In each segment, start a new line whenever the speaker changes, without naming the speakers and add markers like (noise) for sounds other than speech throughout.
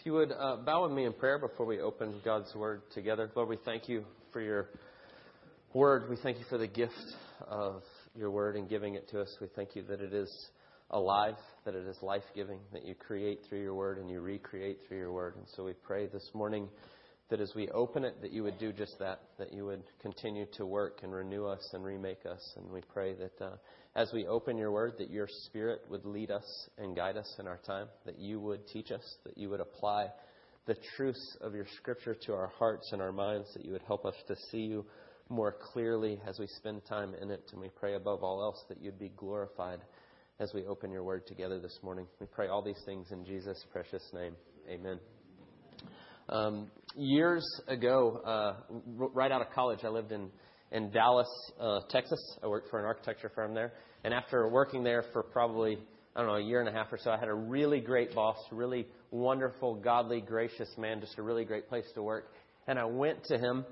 If you would uh, bow with me in prayer before we open God's Word together. Lord, we thank you for your Word. We thank you for the gift of your Word and giving it to us. We thank you that it is alive, that it is life giving, that you create through your Word and you recreate through your Word. And so we pray this morning that as we open it, that you would do just that, that you would continue to work and renew us and remake us. And we pray that uh, as we open your word, that your spirit would lead us and guide us in our time, that you would teach us, that you would apply the truths of your scripture to our hearts and our minds, that you would help us to see you more clearly as we spend time in it. And we pray above all else that you'd be glorified as we open your word together this morning. We pray all these things in Jesus' precious name. Amen. Um, years ago, uh, right out of college, I lived in, in Dallas, uh, Texas. I worked for an architecture firm there. And after working there for probably, I don't know, a year and a half or so, I had a really great boss, really wonderful, godly, gracious man, just a really great place to work. And I went to him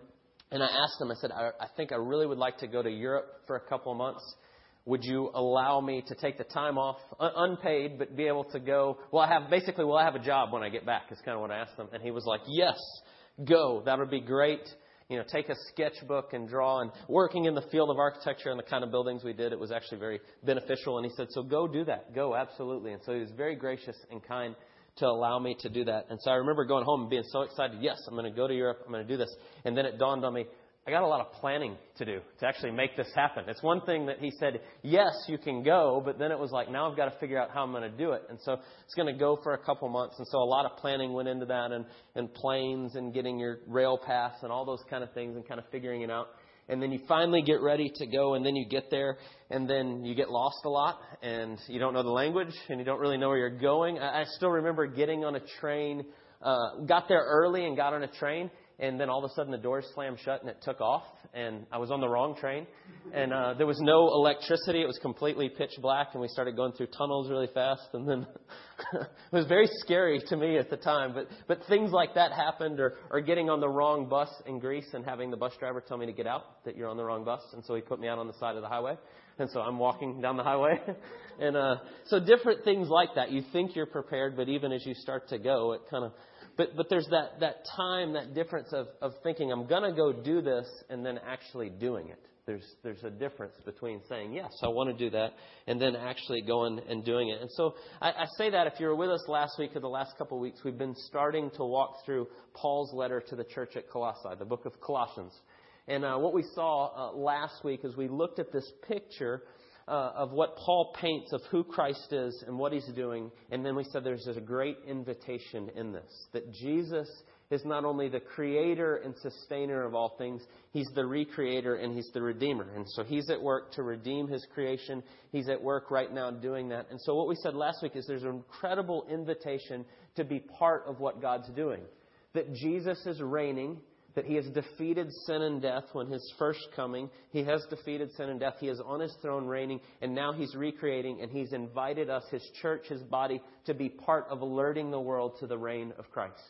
and I asked him, I said, I, I think I really would like to go to Europe for a couple of months would you allow me to take the time off, un- unpaid, but be able to go? Well, I have basically, will I have a job when I get back? Is kind of what I asked him, and he was like, yes, go. That would be great. You know, take a sketchbook and draw. And working in the field of architecture and the kind of buildings we did, it was actually very beneficial. And he said, so go do that. Go, absolutely. And so he was very gracious and kind to allow me to do that. And so I remember going home and being so excited. Yes, I'm going to go to Europe. I'm going to do this. And then it dawned on me, I got a lot of planning to do to actually make this happen. It's one thing that he said, yes, you can go, but then it was like, now I've got to figure out how I'm going to do it. And so it's going to go for a couple months. And so a lot of planning went into that and, and planes and getting your rail pass and all those kind of things and kind of figuring it out. And then you finally get ready to go and then you get there and then you get lost a lot and you don't know the language and you don't really know where you're going. I, I still remember getting on a train, uh, got there early and got on a train and then all of a sudden the doors slammed shut and it took off and i was on the wrong train. And uh, there was no electricity. It was completely pitch black and we started going through tunnels really fast and then (laughs) it was very scary to me at the time. But but things like that happened or or getting on the wrong bus in greece and having the bus driver tell me to get out that you're on the wrong bus. And so he put me out on the side of the highway and so i'm walking down the highway. (laughs) And uh so different things like that. You think you're prepared but even as you start to go it kind of but, but there's that, that time, that difference of, of thinking, I'm going to go do this, and then actually doing it. There's, there's a difference between saying, yes, I want to do that, and then actually going and doing it. And so I, I say that if you were with us last week or the last couple of weeks, we've been starting to walk through Paul's letter to the church at Colossae, the book of Colossians. And uh, what we saw uh, last week is we looked at this picture uh, of what Paul paints of who Christ is and what he's doing. And then we said there's a great invitation in this that Jesus is not only the creator and sustainer of all things, he's the recreator and he's the redeemer. And so he's at work to redeem his creation. He's at work right now doing that. And so what we said last week is there's an incredible invitation to be part of what God's doing. That Jesus is reigning that he has defeated sin and death when his first coming. He has defeated sin and death. He is on his throne reigning, and now he's recreating, and he's invited us, his church, his body, to be part of alerting the world to the reign of Christ.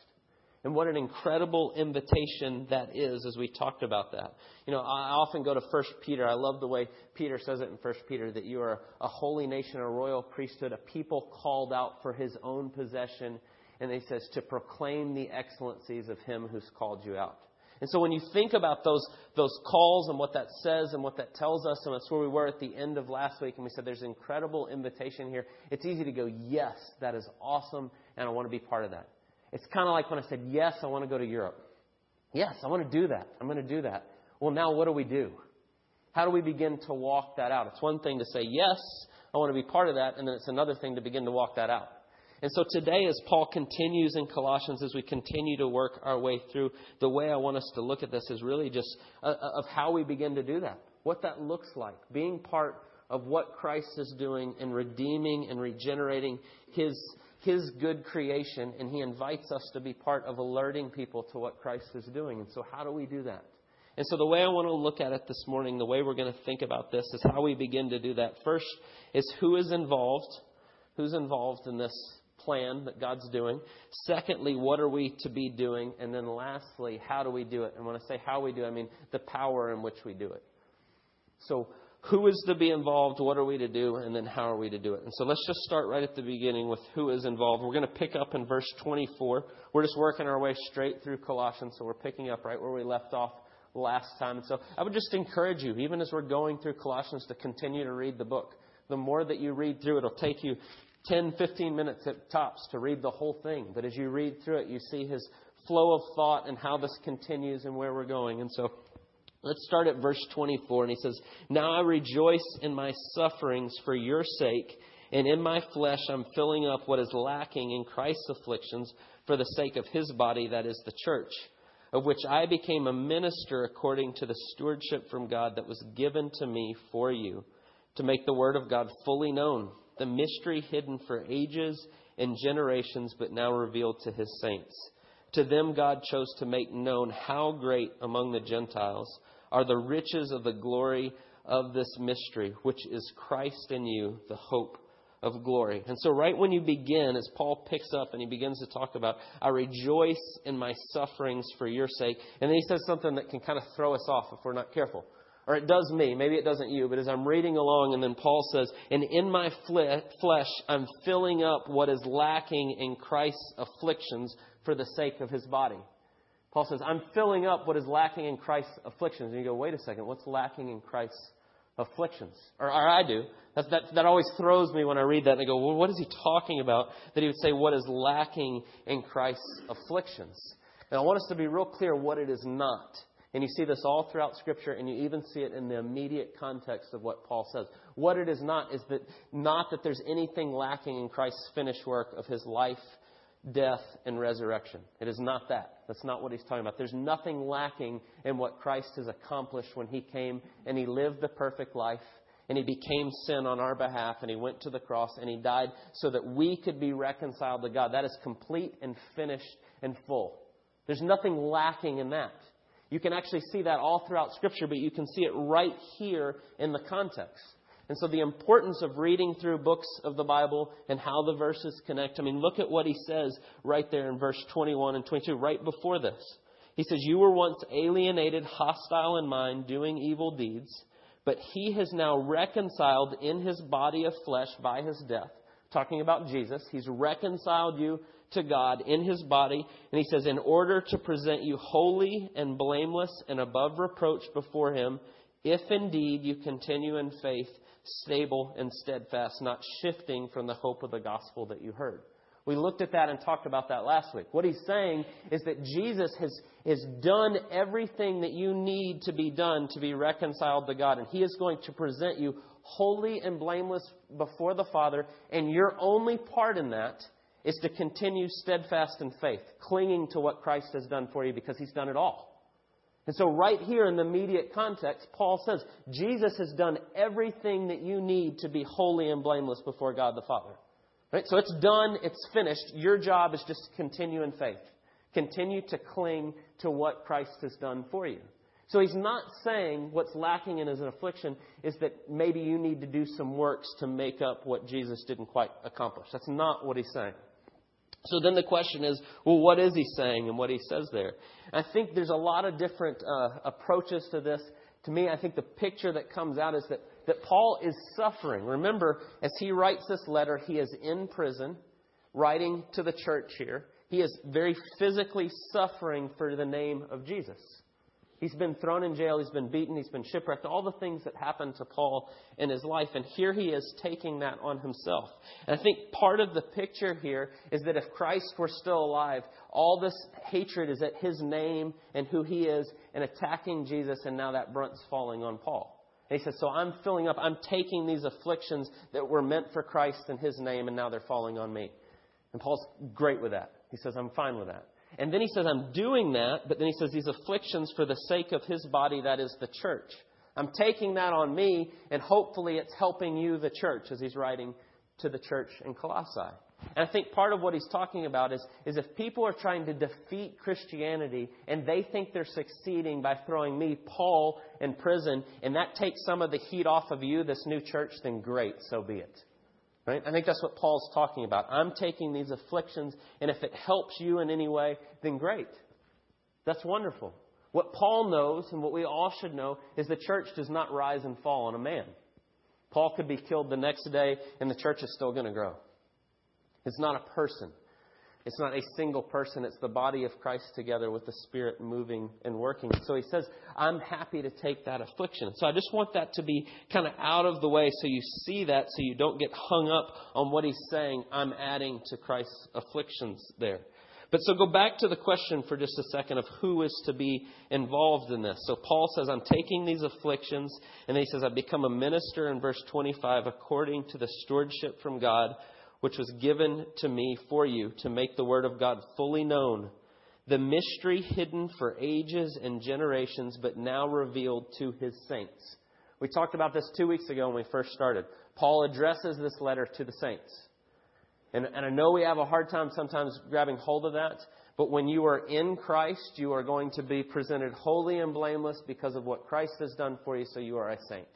And what an incredible invitation that is as we talked about that. You know, I often go to 1 Peter. I love the way Peter says it in 1 Peter that you are a holy nation, a royal priesthood, a people called out for his own possession. And he says, to proclaim the excellencies of him who's called you out. And so when you think about those, those calls and what that says and what that tells us, and that's where we were at the end of last week, and we said there's an incredible invitation here, it's easy to go, yes, that is awesome, and I want to be part of that. It's kind of like when I said, yes, I want to go to Europe. Yes, I want to do that. I'm going to do that. Well, now what do we do? How do we begin to walk that out? It's one thing to say, yes, I want to be part of that, and then it's another thing to begin to walk that out. And so today, as Paul continues in Colossians, as we continue to work our way through, the way I want us to look at this is really just uh, uh, of how we begin to do that, what that looks like, being part of what Christ is doing in redeeming and regenerating His his good creation, and he invites us to be part of alerting people to what Christ is doing. And so, how do we do that? And so, the way I want to look at it this morning, the way we're going to think about this, is how we begin to do that. First is who is involved, who's involved in this plan that God's doing. Secondly, what are we to be doing? And then lastly, how do we do it? And when I say how we do I mean the power in which we do it. So, who is to be involved, what are we to do, and then how are we to do it. And so let's just start right at the beginning with who is involved. We're going to pick up in verse 24. We're just working our way straight through Colossians, so we're picking up right where we left off last time. And so I would just encourage you, even as we're going through Colossians, to continue to read the book. The more that you read through, it'll take you 10, 15 minutes at tops to read the whole thing. But as you read through it, you see his flow of thought and how this continues and where we're going. And so Let's start at verse 24. And he says, Now I rejoice in my sufferings for your sake, and in my flesh I'm filling up what is lacking in Christ's afflictions for the sake of his body, that is the church, of which I became a minister according to the stewardship from God that was given to me for you, to make the word of God fully known, the mystery hidden for ages and generations, but now revealed to his saints. To them God chose to make known how great among the Gentiles are the riches of the glory of this mystery, which is Christ in you, the hope of glory. And so, right when you begin, as Paul picks up and he begins to talk about, I rejoice in my sufferings for your sake. And then he says something that can kind of throw us off if we're not careful. Or it does me. Maybe it doesn't you. But as I'm reading along, and then Paul says, And in my flesh, I'm filling up what is lacking in Christ's afflictions for the sake of his body. Paul says, I'm filling up what is lacking in Christ's afflictions. And you go, wait a second, what's lacking in Christ's afflictions? Or, or I do. That, that, that always throws me when I read that. And I go, well, what is he talking about? That he would say, what is lacking in Christ's afflictions? And I want us to be real clear what it is not. And you see this all throughout Scripture, and you even see it in the immediate context of what Paul says. What it is not is that not that there's anything lacking in Christ's finished work of his life death, and resurrection. It is not that. That's not what he's talking about. There's nothing lacking in what Christ has accomplished when he came and he lived the perfect life and he became sin on our behalf and he went to the cross and he died so that we could be reconciled to God. That is complete and finished and full. There's nothing lacking in that. You can actually see that all throughout Scripture, but you can see it right here in the context. And so, the importance of reading through books of the Bible and how the verses connect. I mean, look at what he says right there in verse 21 and 22, right before this. He says, You were once alienated, hostile in mind, doing evil deeds, but he has now reconciled in his body of flesh by his death. Talking about Jesus, he's reconciled you to God in his body. And he says, In order to present you holy and blameless and above reproach before him, if indeed you continue in faith stable and steadfast, not shifting from the hope of the gospel that you heard. We looked at that and talked about that last week. What he's saying is that Jesus has, has done everything that you need to be done to be reconciled to God, and he is going to present you holy and blameless before the Father, and your only part in that is to continue steadfast in faith, clinging to what Christ has done for you because he's done it all. And so, right here in the immediate context, Paul says, Jesus has done everything that you need to be holy and blameless before God the Father. Right? So it's done, it's finished. Your job is just to continue in faith. Continue to cling to what Christ has done for you. So he's not saying what's lacking in his affliction is that maybe you need to do some works to make up what Jesus didn't quite accomplish. That's not what he's saying. So then the question is, well, what is he saying and what he says there? I think there's a lot of different uh, approaches to this. To me, I think the picture that comes out is that, that Paul is suffering. Remember, as he writes this letter, he is in prison, writing to the church here. He is very physically suffering for the name of Jesus. He's been thrown in jail, he's been beaten, he's been shipwrecked, all the things that happened to Paul in his life. And here he is taking that on himself. And I think part of the picture here is that if Christ were still alive, all this hatred is at his name and who he is and attacking Jesus, and now that brunt's falling on Paul. And he says, So I'm filling up, I'm taking these afflictions that were meant for Christ in his name, and now they're falling on me. And Paul's great with that. He says, I'm fine with that. And then he says, I'm doing that, but then he says, these afflictions for the sake of his body, that is the church. I'm taking that on me, and hopefully it's helping you, the church, as he's writing to the church in Colossae. And I think part of what he's talking about is, is if people are trying to defeat Christianity and they think they're succeeding by throwing me, Paul, in prison, and that takes some of the heat off of you, this new church, then great, so be it. Right? I think that's what Paul's talking about. I'm taking these afflictions, and if it helps you in any way, then great. That's wonderful. What Paul knows and what we all should know is the church does not rise and fall on a man. Paul could be killed the next day and the church is still going to grow. It's not a person. It's not a single person. It's the body of Christ together with the Spirit moving and working. So he says, I'm happy to take that affliction. So I just want that to be kind of out of the way so you see that so you don't get hung up on what he's saying. I'm adding to Christ's afflictions there. But so go back to the question for just a second of who is to be involved in this. So Paul says, I'm taking these afflictions, and he says, I've become a minister in verse 25 according to the stewardship from God, which was given to me for you to make the word of God fully known. The mystery hidden for ages and generations, but now revealed to his saints. We talked about this two weeks ago when we first started. Paul addresses this letter to the saints. And, and I know we have a hard time sometimes grabbing hold of that, but when you are in Christ, you are going to be presented holy and blameless because of what Christ has done for you, so you are a saint.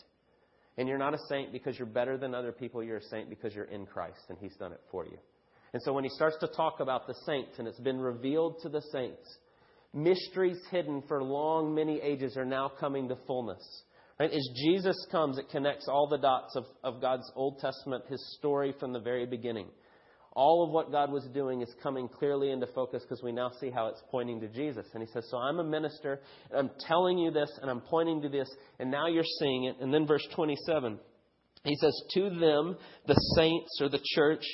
And you're not a saint because you're better than other people, you're a saint because you're in Christ and He's done it for you. And so when he starts to talk about the saints, and it's been revealed to the saints, mysteries hidden for long, many ages are now coming to fullness. Right? As Jesus comes, it connects all the dots of, of God's Old Testament, His story from the very beginning all of what God was doing is coming clearly into focus because we now see how it's pointing to Jesus. And he says, So I'm a minister, and I'm telling you this, and I'm pointing to this, and now you're seeing it. And then verse 27, he says, To them, the saints or the church,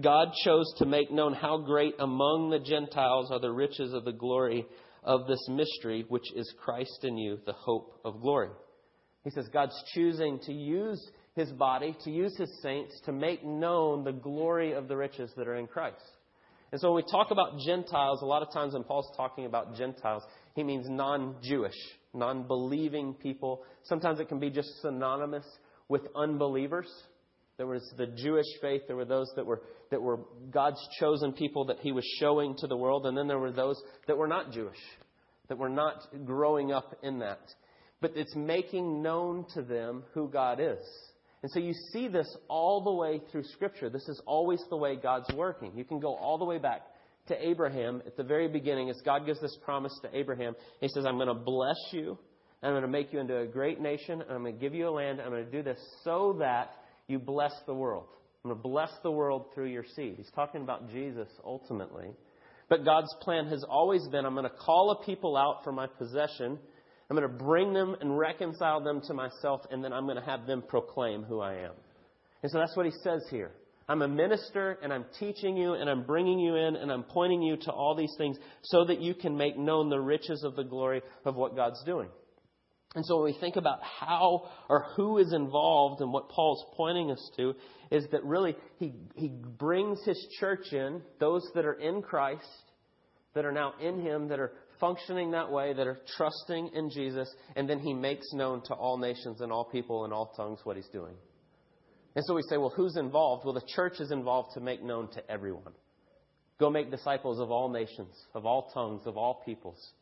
God chose to make known how great among the Gentiles are the riches of the glory of this mystery, which is Christ in you, the hope of glory. He says, God's choosing to use his body, to use his saints to make known the glory of the riches that are in Christ. And so when we talk about Gentiles, a lot of times when Paul's talking about Gentiles, he means non Jewish, non believing people. Sometimes it can be just synonymous with unbelievers. There was the Jewish faith, there were those that were, that were God's chosen people that he was showing to the world, and then there were those that were not Jewish, that were not growing up in that. But it's making known to them who God is. And so you see this all the way through Scripture. This is always the way God's working. You can go all the way back to Abraham at the very beginning as God gives this promise to Abraham. He says, I'm going to bless you, and I'm going to make you into a great nation, and I'm going to give you a land, and I'm going to do this so that you bless the world. I'm going to bless the world through your seed. He's talking about Jesus ultimately. But God's plan has always been I'm going to call a people out for my possession I'm going to bring them and reconcile them to myself, and then I'm going to have them proclaim who I am. And so that's what he says here. I'm a minister, and I'm teaching you, and I'm bringing you in, and I'm pointing you to all these things so that you can make known the riches of the glory of what God's doing. And so when we think about how or who is involved and what Paul's pointing us to, is that really he, he brings his church in, those that are in Christ, that are now in him, that are functioning that way, that are trusting in Jesus, and then he makes known to all nations and all people and all tongues what he's doing. And so we say, well, who's involved? Well, the church is involved to make known to everyone. Go make disciples of all nations, of all tongues, of all peoples.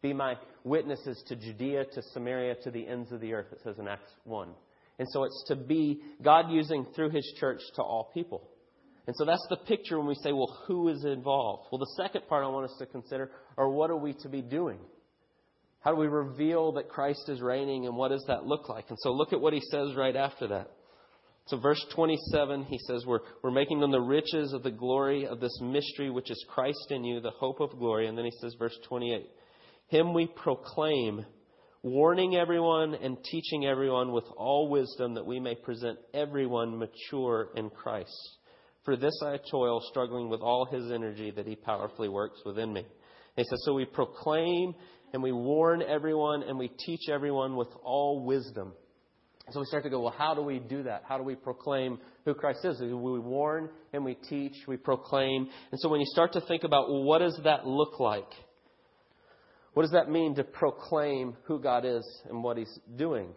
Be my witnesses to Judea, to Samaria, to the ends of the earth, it says in Acts 1. And so it's to be God using through his church to all people. And so that's the picture when we say, well, who is involved? Well, the second part I want us to consider are what are we to be doing? How do we reveal that Christ is reigning and what does that look like? And so look at what he says right after that. So, verse 27, he says, we're, we're making them the riches of the glory of this mystery, which is Christ in you, the hope of glory. And then he says, verse 28, Him we proclaim, warning everyone and teaching everyone with all wisdom that we may present everyone mature in Christ. For this I toil, struggling with all his energy that he powerfully works within me. He says, So we proclaim and we warn everyone and we teach everyone with all wisdom. So we start to go, well, how do we do that? How do we proclaim who Christ is? We warn and we teach, we proclaim. And so when you start to think about, well, what does that look like? What does that mean to proclaim who God is and what He's doing?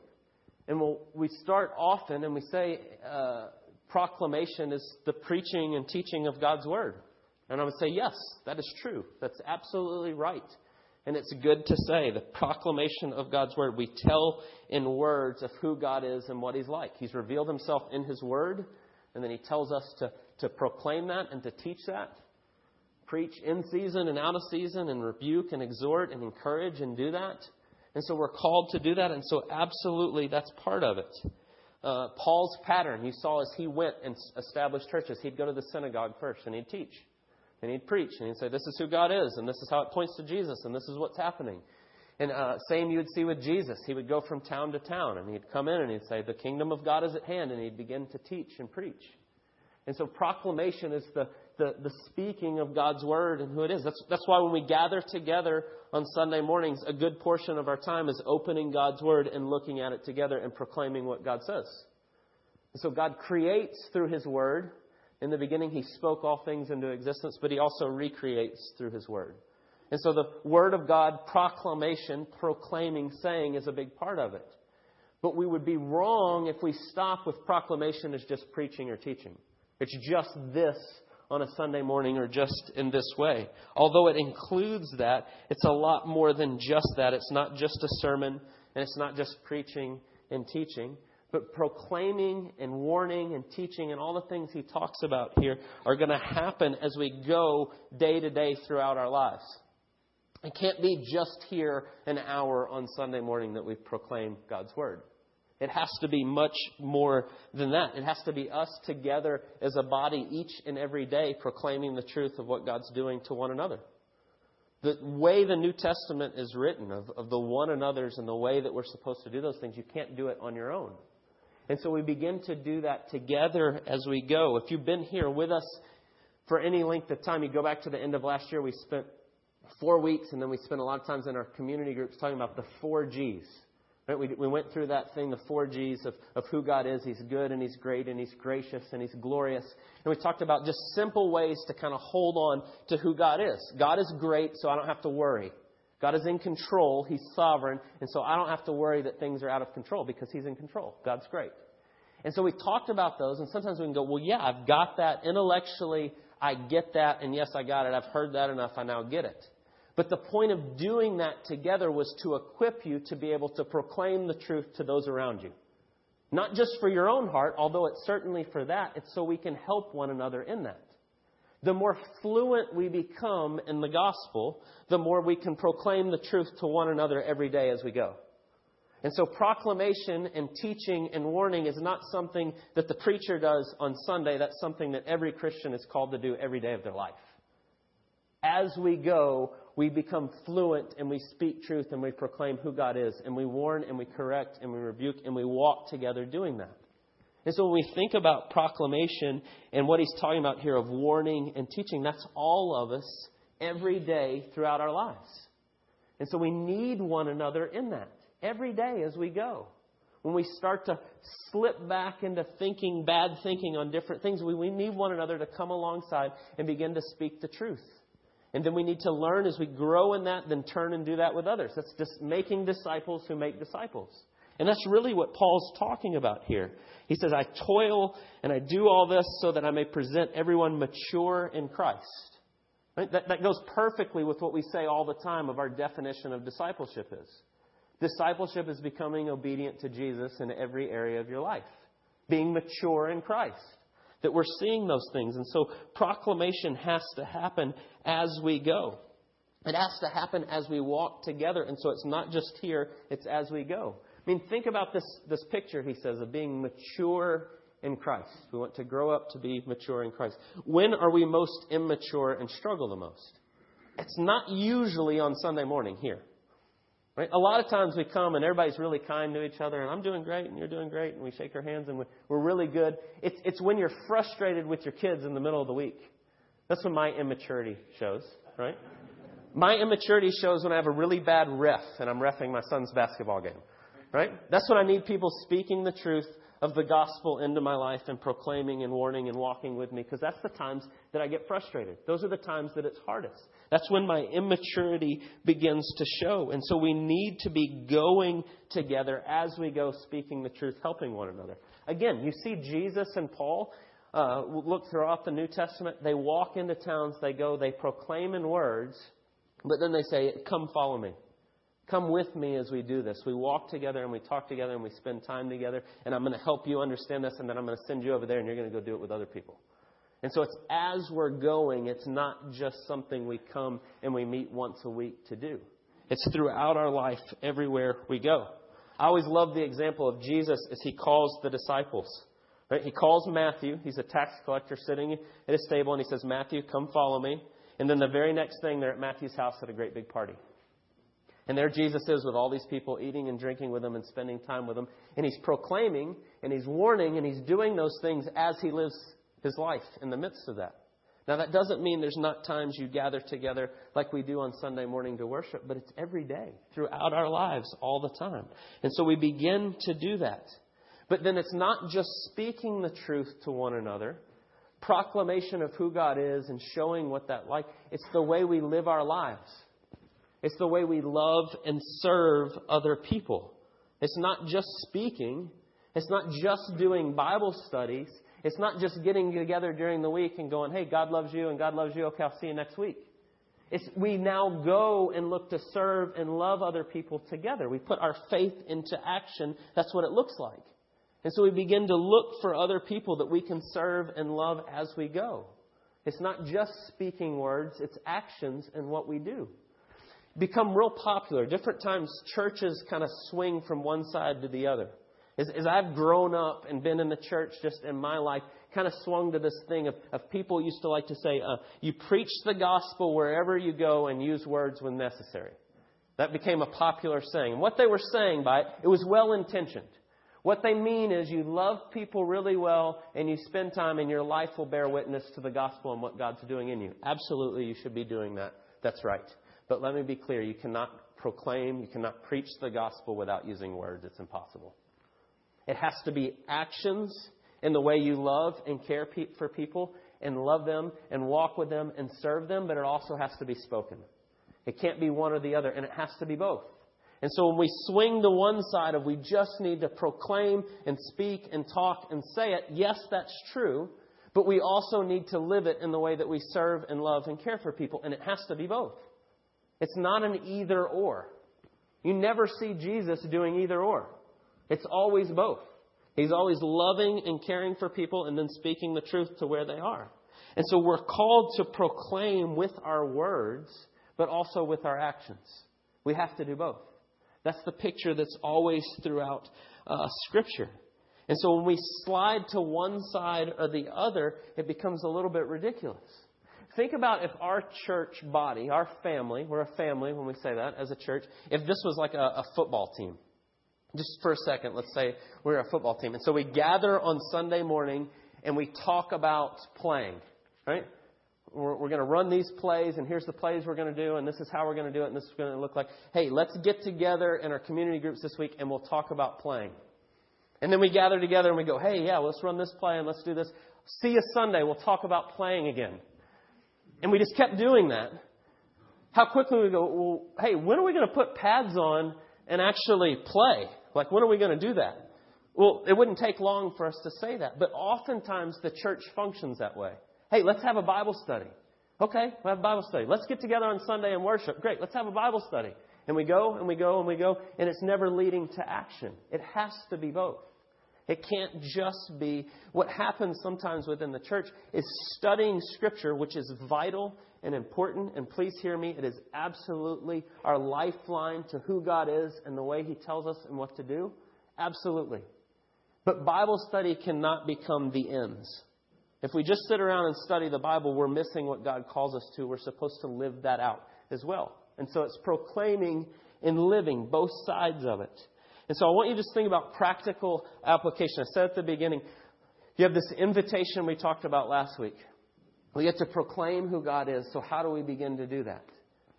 And we'll, we start often and we say, uh, proclamation is the preaching and teaching of God's Word. And I would say, yes, that is true. That's absolutely right. And it's good to say the proclamation of God's Word. We tell in words of who God is and what He's like. He's revealed Himself in His Word, and then He tells us to, to proclaim that and to teach that. preach in season and out of season and rebuke and exhort and encourage and do that. And so we're called to do that. And so, absolutely, that's part of it. Uh, Paul's pattern, you saw as he went and established churches, he'd go to the synagogue first and he'd teach. And he'd preach and he'd say, This is who God is, and this is how it points to Jesus, and this is what's happening. And uh, same you would see with Jesus. He would go from town to town and he'd come in and he'd say, The kingdom of God is at hand, and he'd begin to teach and preach. And so proclamation is the, the, the speaking of God's word and who it is. That's, that's why when we gather together on Sunday mornings, a good portion of our time is opening God's word and looking at it together and proclaiming what God says. And so God creates through his word. In the beginning, he spoke all things into existence, but he also recreates through his word. And so the word of God, proclamation, proclaiming, saying is a big part of it. But we would be wrong if we stop with proclamation as just preaching or teaching. It's just this on a Sunday morning or just in this way. Although it includes that, it's a lot more than just that. It's not just a sermon and it's not just preaching and teaching, but proclaiming and warning and teaching and all the things he talks about here are going to happen as we go day to day throughout our lives. It can't be just here an hour on Sunday morning that we proclaim God's Word. It has to be much more than that. It has to be us together as a body each and every day proclaiming the truth of what God's doing to one another. The way the New Testament is written, of, of the one another's and the way that we're supposed to do those things, you can't do it on your own. And so we begin to do that together as we go. If you've been here with us for any length of time, you go back to the end of last year, we spent four weeks, and then we spent a lot of times in our community groups talking about the four G's. Right? We, we went through that thing, the four G's of, of who God is. He's good and He's great and He's gracious and He's glorious. And we talked about just simple ways to kind of hold on to who God is. God is great, so I don't have to worry. God is in control. He's sovereign. And so I don't have to worry that things are out of control because He's in control. God's great. And so we talked about those, and sometimes we can go, well, yeah, I've got that intellectually. I get that, and yes, I got it. I've heard that enough. I now get it. But the point of doing that together was to equip you to be able to proclaim the truth to those around you. Not just for your own heart, although it's certainly for that, it's so we can help one another in that. The more fluent we become in the gospel, the more we can proclaim the truth to one another every day as we go. And so proclamation and teaching and warning is not something that the preacher does on Sunday. That's something that every Christian is called to do every day of their life. As we go, we become fluent and we speak truth and we proclaim who God is and we warn and we correct and we rebuke and we walk together doing that. And so when we think about proclamation and what he's talking about here of warning and teaching, that's all of us every day throughout our lives. And so we need one another in that every day as we go. When we start to slip back into thinking, bad thinking on different things, we, we need one another to come alongside and begin to speak the truth. And then we need to learn as we grow in that, then turn and do that with others. That's just making disciples who make disciples. And that's really what Paul's talking about here. He says, I toil and I do all this so that I may present everyone mature in Christ. Right? That, that goes perfectly with what we say all the time of our definition of discipleship is. Discipleship is becoming obedient to Jesus in every area of your life, being mature in Christ that we're seeing those things. And so proclamation has to happen as we go. It has to happen as we walk together. And so it's not just here, it's as we go. I mean, think about this, this picture, he says, of being mature in Christ. We want to grow up to be mature in Christ. When are we most immature and struggle the most? It's not usually on Sunday morning here. Right? A lot of times we come and everybody's really kind to each other, and I'm doing great, and you're doing great, and we shake our hands, and we're really good. It's, it's when you're frustrated with your kids in the middle of the week. That's when my immaturity shows, right? My immaturity shows when I have a really bad ref, and I'm refing my son's basketball game, right? That's when I need people speaking the truth of the gospel into my life and proclaiming and warning and walking with me because that's the times that I get frustrated. Those are the times that it's hardest. That's when my immaturity begins to show. And so we need to be going together as we go, speaking the truth, helping one another. Again, you see Jesus and Paul. Uh, look throughout the New Testament. They walk into towns, they go, they proclaim in words, but then they say, Come follow me. Come with me as we do this. We walk together and we talk together and we spend time together, and I'm going to help you understand this, and then I'm going to send you over there, and you're going to go do it with other people. And so it's as we're going, it's not just something we come and we meet once a week to do. It's throughout our life, everywhere we go. I always love the example of Jesus as he calls the disciples. Right? He calls Matthew. He's a tax collector sitting at his table, and he says, Matthew, come follow me. And then the very next thing, they're at Matthew's house at a great big party. And there Jesus is with all these people eating and drinking with them and spending time with them. And he's proclaiming and he's warning and he's doing those things as he lives his life in the midst of that. Now, that doesn't mean there's not times you gather together like we do on Sunday morning to worship, but it's every day, throughout our lives, all the time. And so we begin to do that. But then it's not just speaking the truth to one another, proclamation of who God is and showing what that like. It's the way we live our lives. It's the way we love and serve other people. It's not just speaking. It's not just doing Bible studies. It's not just getting together during the week and going, hey, God loves you and God loves you. Okay, I'll see you next week. It's we now go and look to serve and love other people together. We put our faith into action. That's what it looks like. And so we begin to look for other people that we can serve and love as we go. It's not just speaking words, it's actions and what we do. Become real popular. Different times churches kind of swing from one side to the other. As, as I've grown up and been in the church just in my life, kind of swung to this thing of, of people used to like to say, uh, you preach the gospel wherever you go and use words when necessary. That became a popular saying. What they were saying by it, it was well intentioned. What they mean is you love people really well and you spend time and your life will bear witness to the gospel and what God's doing in you. Absolutely, you should be doing that. That's right. But let me be clear you cannot proclaim, you cannot preach the gospel without using words. It's impossible. It has to be actions in the way you love and care for people and love them and walk with them and serve them, but it also has to be spoken. It can't be one or the other, and it has to be both. And so when we swing to one side of we just need to proclaim and speak and talk and say it, yes, that's true, but we also need to live it in the way that we serve and love and care for people, and it has to be both. It's not an either or. You never see Jesus doing either or. It's always both. He's always loving and caring for people and then speaking the truth to where they are. And so we're called to proclaim with our words, but also with our actions. We have to do both. That's the picture that's always throughout uh, Scripture. And so when we slide to one side or the other, it becomes a little bit ridiculous. Think about if our church body, our family, we're a family when we say that as a church, if this was like a, a football team. Just for a second, let's say we're a football team. And so we gather on Sunday morning and we talk about playing, right? We're, we're going to run these plays, and here's the plays we're going to do, and this is how we're going to do it, and this is going to look like. Hey, let's get together in our community groups this week, and we'll talk about playing. And then we gather together and we go, hey, yeah, let's run this play and let's do this. See you Sunday. We'll talk about playing again. And we just kept doing that. How quickly we go, well, hey, when are we going to put pads on and actually play? Like, when are we going to do that? Well, it wouldn't take long for us to say that. But oftentimes the church functions that way. Hey, let's have a Bible study. Okay, we'll have a Bible study. Let's get together on Sunday and worship. Great, let's have a Bible study. And we go and we go and we go, and it's never leading to action. It has to be both. It can't just be what happens sometimes within the church is studying Scripture, which is vital and important. And please hear me, it is absolutely our lifeline to who God is and the way He tells us and what to do. Absolutely. But Bible study cannot become the ends. If we just sit around and study the Bible, we're missing what God calls us to. We're supposed to live that out as well. And so it's proclaiming and living both sides of it. And so I want you to just think about practical application. I said at the beginning, you have this invitation we talked about last week. We get to proclaim who God is. So how do we begin to do that?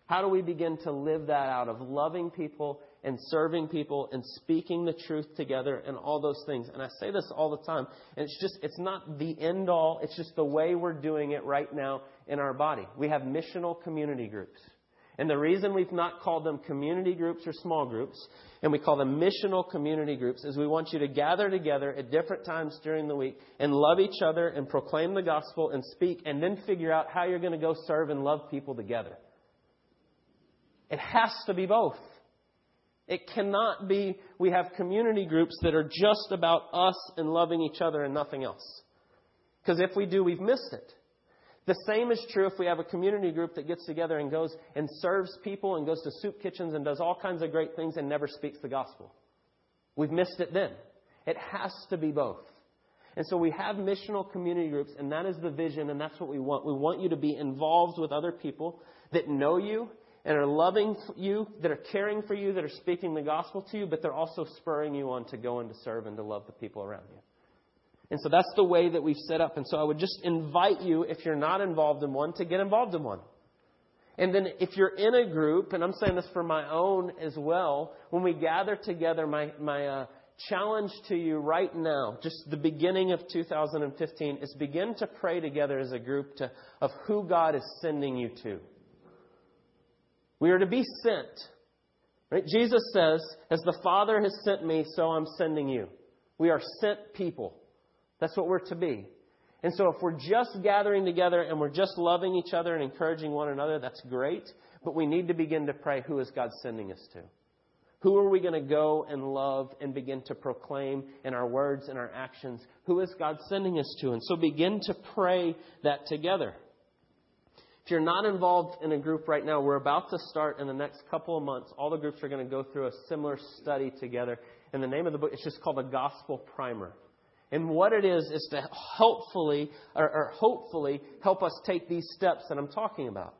How do we begin to live that out of loving people and serving people and speaking the truth together and all those things? And I say this all the time. And it's just, it's not the end all. It's just the way we're doing it right now in our body. We have missional community groups. And the reason we've not called them community groups or small groups, and we call them missional community groups, is we want you to gather together at different times during the week and love each other and proclaim the gospel and speak, and then figure out how you're going to go serve and love people together. It has to be both. It cannot be we have community groups that are just about us and loving each other and nothing else. Because if we do, we've missed it. The same is true if we have a community group that gets together and goes and serves people and goes to soup kitchens and does all kinds of great things and never speaks the gospel. We've missed it then. It has to be both. And so we have missional community groups, and that is the vision, and that's what we want. We want you to be involved with other people that know you and are loving you, that are caring for you, that are speaking the gospel to you, but they're also spurring you on to go and to serve and to love the people around you. And so that's the way that we've set up. And so I would just invite you, if you're not involved in one, to get involved in one. And then if you're in a group, and I'm saying this for my own as well, when we gather together, my, my uh, challenge to you right now, just the beginning of 2015, is begin to pray together as a group to, of who God is sending you to. We are to be sent. Right? Jesus says, As the Father has sent me, so I'm sending you. We are sent people. That's what we're to be. And so if we're just gathering together and we're just loving each other and encouraging one another, that's great. But we need to begin to pray who is God sending us to? Who are we going to go and love and begin to proclaim in our words and our actions? Who is God sending us to? And so begin to pray that together. If you're not involved in a group right now, we're about to start in the next couple of months. All the groups are going to go through a similar study together. And the name of the book, it's just called the Gospel Primer. And what it is, is to hopefully, or, or hopefully, help us take these steps that I'm talking about.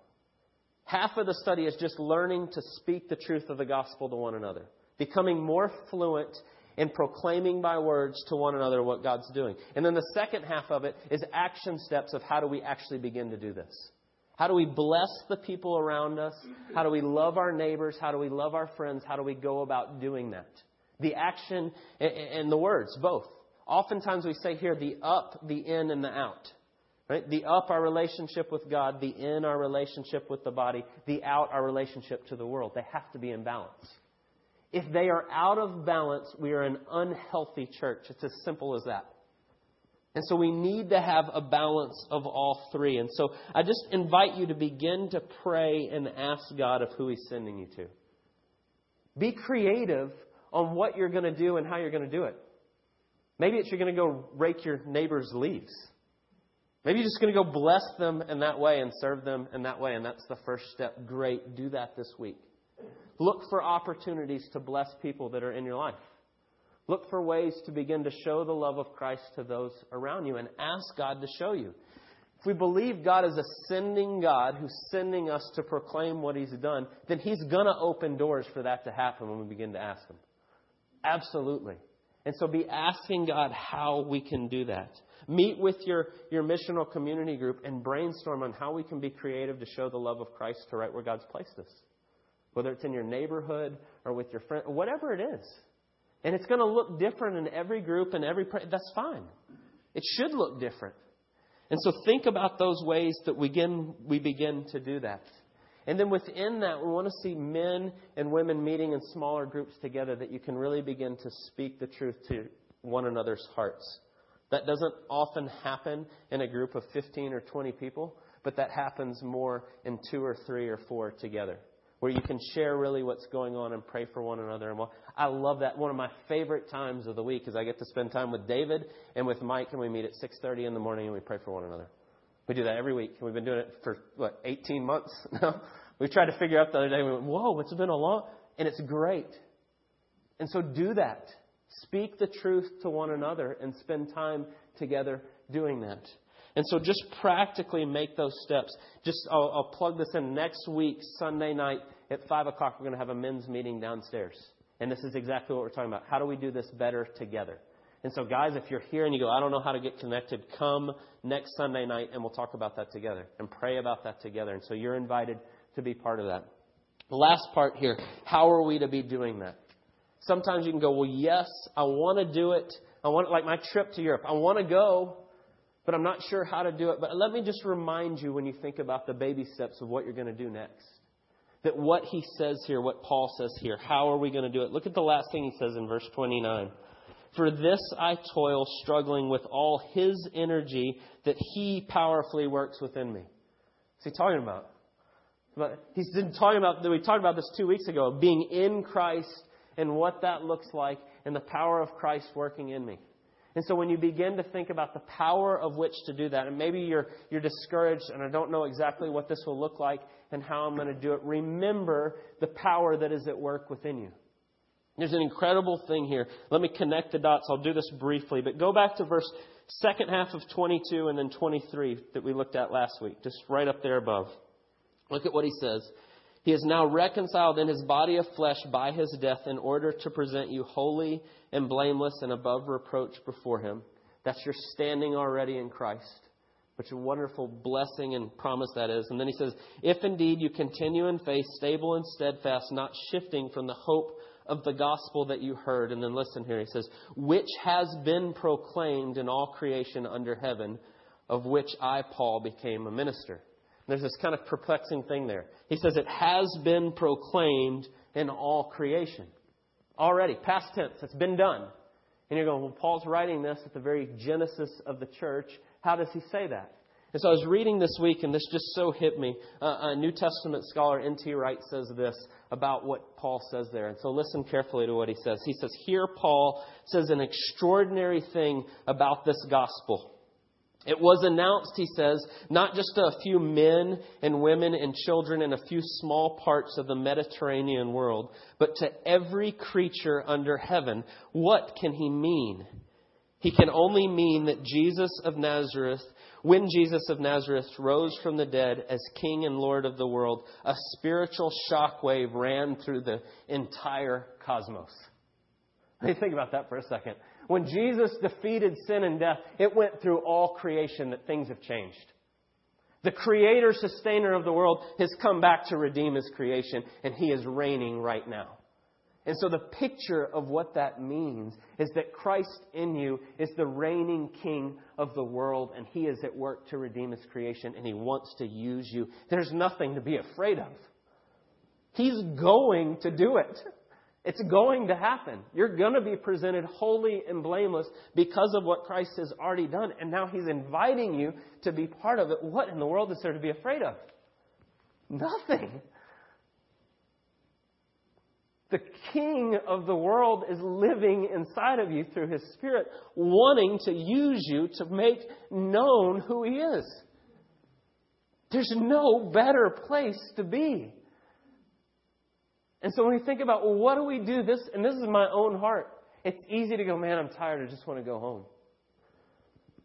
Half of the study is just learning to speak the truth of the gospel to one another, becoming more fluent in proclaiming by words to one another what God's doing. And then the second half of it is action steps of how do we actually begin to do this. How do we bless the people around us? How do we love our neighbors? How do we love our friends? How do we go about doing that? The action and the words, both. Oftentimes we say here the up, the in, and the out. Right? The up, our relationship with God. The in, our relationship with the body. The out, our relationship to the world. They have to be in balance. If they are out of balance, we are an unhealthy church. It's as simple as that. And so we need to have a balance of all three. And so I just invite you to begin to pray and ask God of who He's sending you to. Be creative on what you're going to do and how you're going to do it. Maybe it's you're going to go rake your neighbor's leaves. Maybe you're just going to go bless them in that way and serve them in that way, and that's the first step. Great. Do that this week. Look for opportunities to bless people that are in your life. Look for ways to begin to show the love of Christ to those around you and ask God to show you. If we believe God is a sending God who's sending us to proclaim what He's done, then He's going to open doors for that to happen when we begin to ask Him. Absolutely. And so be asking God how we can do that. Meet with your, your missional community group and brainstorm on how we can be creative to show the love of Christ to right where God's placed us. Whether it's in your neighborhood or with your friend, whatever it is. And it's going to look different in every group and every, that's fine. It should look different. And so think about those ways that we begin, we begin to do that. And then within that, we want to see men and women meeting in smaller groups together that you can really begin to speak the truth to one another's hearts. That doesn't often happen in a group of 15 or 20 people, but that happens more in two or three or four together, where you can share really what's going on and pray for one another. And I love that. One of my favorite times of the week is I get to spend time with David and with Mike, and we meet at 6:30 in the morning and we pray for one another. We do that every week. We've been doing it for, what, 18 months (laughs) now? We tried to figure out the other day, we went, whoa, it's been a long, and it's great. And so do that. Speak the truth to one another and spend time together doing that. And so just practically make those steps. Just, I'll, I'll plug this in. Next week, Sunday night at 5 o'clock, we're going to have a men's meeting downstairs. And this is exactly what we're talking about. How do we do this better together? And so, guys, if you're here and you go, I don't know how to get connected, come next Sunday night and we'll talk about that together and pray about that together. And so you're invited to be part of that. The last part here how are we to be doing that? Sometimes you can go, well, yes, I want to do it. I want, like my trip to Europe, I want to go, but I'm not sure how to do it. But let me just remind you when you think about the baby steps of what you're going to do next. That what he says here, what Paul says here, how are we going to do it? Look at the last thing he says in verse 29. For this I toil, struggling with all his energy that he powerfully works within me. What's he talking about? He's been talking about, we talked about this two weeks ago, being in Christ and what that looks like and the power of Christ working in me. And so when you begin to think about the power of which to do that, and maybe you're, you're discouraged and I don't know exactly what this will look like and how I'm going to do it, remember the power that is at work within you. There's an incredible thing here. Let me connect the dots. I'll do this briefly, but go back to verse second half of 22 and then 23 that we looked at last week, just right up there above. Look at what he says. He is now reconciled in his body of flesh by his death in order to present you holy and blameless and above reproach before him. That's your standing already in Christ. Which a wonderful blessing and promise that is. And then he says, If indeed you continue in faith, stable and steadfast, not shifting from the hope of the gospel that you heard. And then listen here, he says, Which has been proclaimed in all creation under heaven, of which I, Paul, became a minister. There's this kind of perplexing thing there. He says it has been proclaimed in all creation. Already, past tense, it's been done. And you're going, well, Paul's writing this at the very genesis of the church. How does he say that? And so I was reading this week, and this just so hit me. Uh, a New Testament scholar, N.T. Wright, says this about what Paul says there. And so listen carefully to what he says. He says, Here, Paul says an extraordinary thing about this gospel. It was announced, he says, not just to a few men and women and children in a few small parts of the Mediterranean world, but to every creature under heaven. What can he mean? He can only mean that Jesus of Nazareth, when Jesus of Nazareth rose from the dead as King and Lord of the world, a spiritual shockwave ran through the entire cosmos. Let me think about that for a second. When Jesus defeated sin and death, it went through all creation that things have changed. The creator, sustainer of the world has come back to redeem his creation, and he is reigning right now. And so the picture of what that means is that Christ in you is the reigning king of the world, and he is at work to redeem his creation, and he wants to use you. There's nothing to be afraid of. He's going to do it. It's going to happen. You're going to be presented holy and blameless because of what Christ has already done. And now He's inviting you to be part of it. What in the world is there to be afraid of? Nothing. The King of the world is living inside of you through His Spirit, wanting to use you to make known who He is. There's no better place to be. And so when we think about, well, what do we do? This, and this is my own heart. It's easy to go, man, I'm tired. I just want to go home.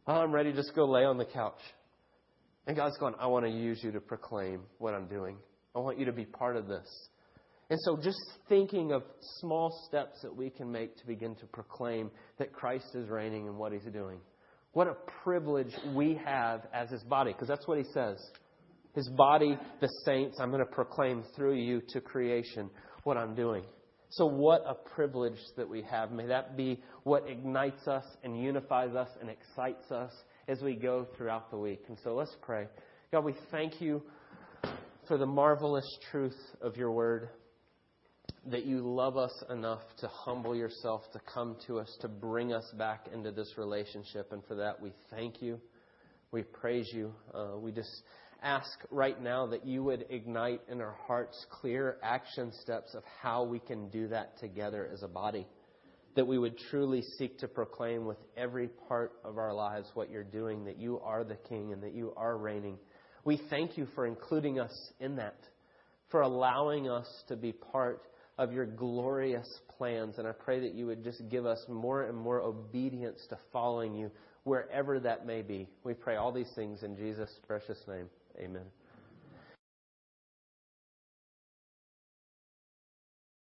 Oh, I'm ready to just go lay on the couch. And God's going, I want to use you to proclaim what I'm doing. I want you to be part of this. And so just thinking of small steps that we can make to begin to proclaim that Christ is reigning and what he's doing. What a privilege we have as his body, because that's what he says his body, the saints, I'm going to proclaim through you to creation what I'm doing. So, what a privilege that we have. May that be what ignites us and unifies us and excites us as we go throughout the week. And so, let's pray. God, we thank you for the marvelous truth of your word. That you love us enough to humble yourself, to come to us, to bring us back into this relationship. And for that, we thank you. We praise you. Uh, we just ask right now that you would ignite in our hearts clear action steps of how we can do that together as a body. That we would truly seek to proclaim with every part of our lives what you're doing, that you are the King and that you are reigning. We thank you for including us in that, for allowing us to be part of your glorious plans. And I pray that you would just give us more and more obedience to following you wherever that may be. We pray all these things in Jesus' precious name. Amen.